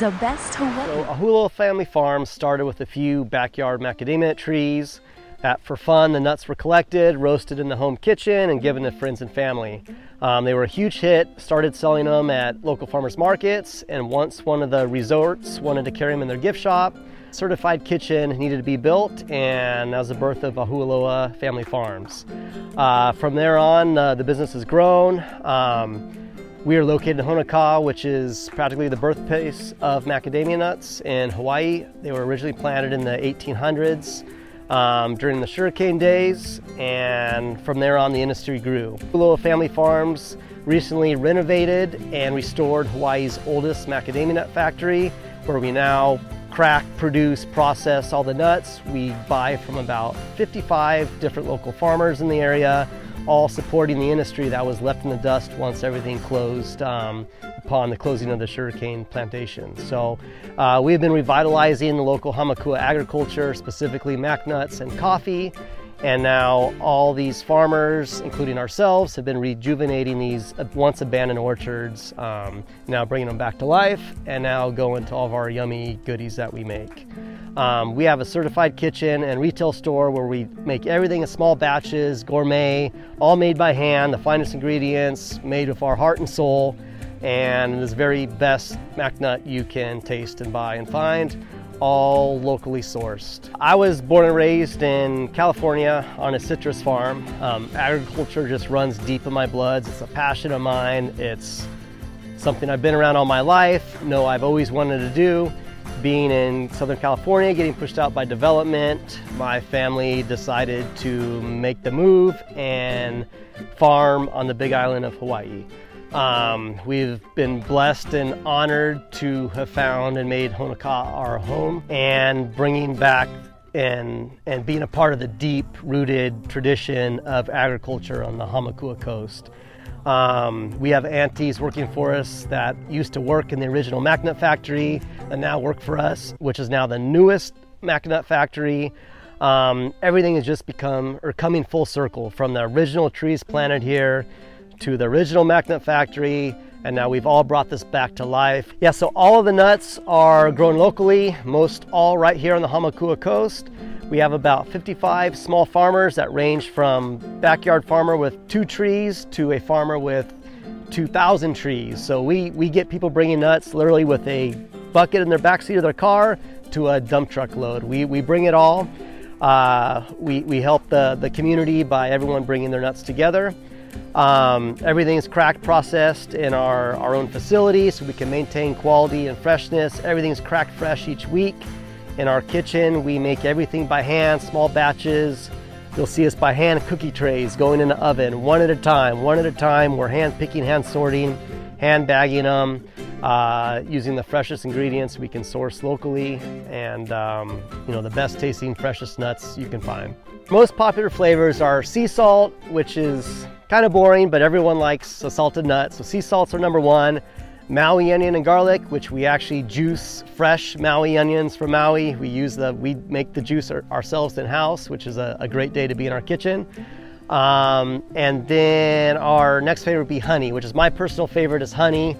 The best Hawaii. So Family Farm started with a few backyard macadamia trees that for fun the nuts were collected, roasted in the home kitchen and given to friends and family. Um, they were a huge hit, started selling them at local farmers markets and once one of the resorts wanted to carry them in their gift shop, certified kitchen needed to be built and that was the birth of Ahualoa Family Farms. Uh, from there on uh, the business has grown. Um, we are located in Honokaa, which is practically the birthplace of macadamia nuts in Hawaii. They were originally planted in the 1800s um, during the sugarcane days, and from there on the industry grew. Ahualoa Family Farms recently renovated and restored Hawaii's oldest macadamia nut factory, where we now crack, produce, process all the nuts. We buy from about 55 different local farmers in the area all supporting the industry that was left in the dust once everything closed um, upon the closing of the sugarcane plantation. So uh, we have been revitalizing the local Hamakua agriculture, specifically mac nuts and coffee. And now all these farmers, including ourselves, have been rejuvenating these once abandoned orchards, um, now bringing them back to life, and now going to all of our yummy goodies that we make. Um, we have a certified kitchen and retail store where we make everything in small batches, gourmet, all made by hand, the finest ingredients, made with our heart and soul, and this very best mac nut you can taste and buy and find, all locally sourced. I was born and raised in California on a citrus farm. Um, agriculture just runs deep in my blood. It's a passion of mine. It's something I've been around all my life, know I've always wanted to do being in Southern California, getting pushed out by development, my family decided to make the move and farm on the big island of Hawaii. Um, we've been blessed and honored to have found and made Honokaa our home and bringing back and, and being a part of the deep rooted tradition of agriculture on the Hamakua coast. Um, we have aunties working for us that used to work in the original Macnut factory and now work for us, which is now the newest Macnut factory. Um, everything has just become or coming full circle from the original trees planted here to the original Macnut factory and now we've all brought this back to life. Yeah, so all of the nuts are grown locally, most all right here on the Hamakua coast. We have about 55 small farmers that range from backyard farmer with two trees to a farmer with 2,000 trees. So we, we get people bringing nuts literally with a bucket in their backseat of their car to a dump truck load. We, we bring it all. Uh, we, we help the, the community by everyone bringing their nuts together. Um, everything is cracked processed in our, our own facility so we can maintain quality and freshness. Everything's cracked fresh each week. In our kitchen, we make everything by hand, small batches. You'll see us by hand cookie trays going in the oven, one at a time, one at a time. We're hand picking, hand sorting, hand bagging them, uh, using the freshest ingredients we can source locally and um, you know the best tasting, freshest nuts you can find. Most popular flavors are sea salt, which is Kind of boring, but everyone likes a salted nut. So sea salts are number one. Maui onion and garlic, which we actually juice fresh Maui onions from Maui. We use the, we make the juice ourselves in house, which is a, a great day to be in our kitchen. Um, and then our next favorite would be honey, which is my personal favorite is honey.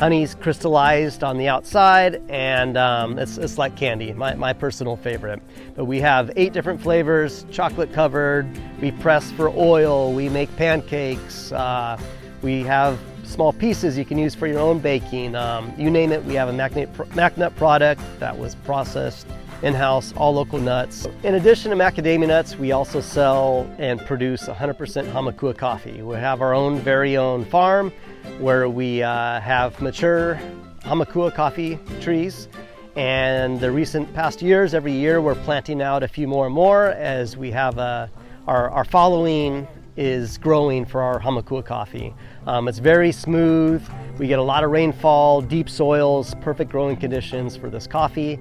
Honey's crystallized on the outside and um, it's, it's like candy, my, my personal favorite. But we have eight different flavors, chocolate covered, we press for oil, we make pancakes, uh, we have small pieces you can use for your own baking. Um, you name it, we have a MacNut product that was processed in-house, all local nuts. In addition to macadamia nuts, we also sell and produce 100% Hamakua coffee. We have our own very own farm where we uh, have mature Hamakua coffee trees. And the recent past years, every year we're planting out a few more and more as we have a, uh, our, our following is growing for our Hamakua coffee. Um, it's very smooth. We get a lot of rainfall, deep soils, perfect growing conditions for this coffee.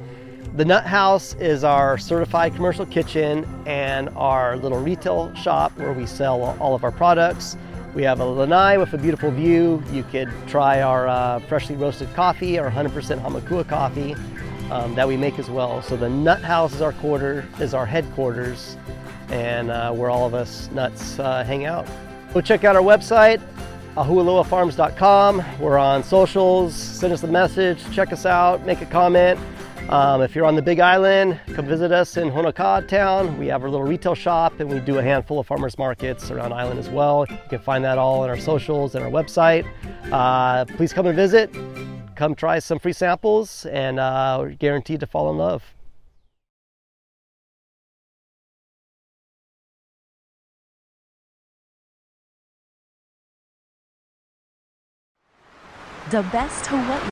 The Nut House is our certified commercial kitchen and our little retail shop where we sell all of our products. We have a lanai with a beautiful view. You could try our uh, freshly roasted coffee, our 100% Hamakua coffee um, that we make as well. So the Nut House is our quarter, is our headquarters, and uh, where all of us nuts uh, hang out. Go check out our website, ahualoafarms.com. We're on socials. Send us a message. Check us out. Make a comment. Um, if you're on the Big Island, come visit us in Honokaa Town. We have our little retail shop and we do a handful of farmers markets around Island as well. You can find that all on our socials and our website. Uh, please come and visit. Come try some free samples and uh, we're guaranteed to fall in love. The best Hawaii.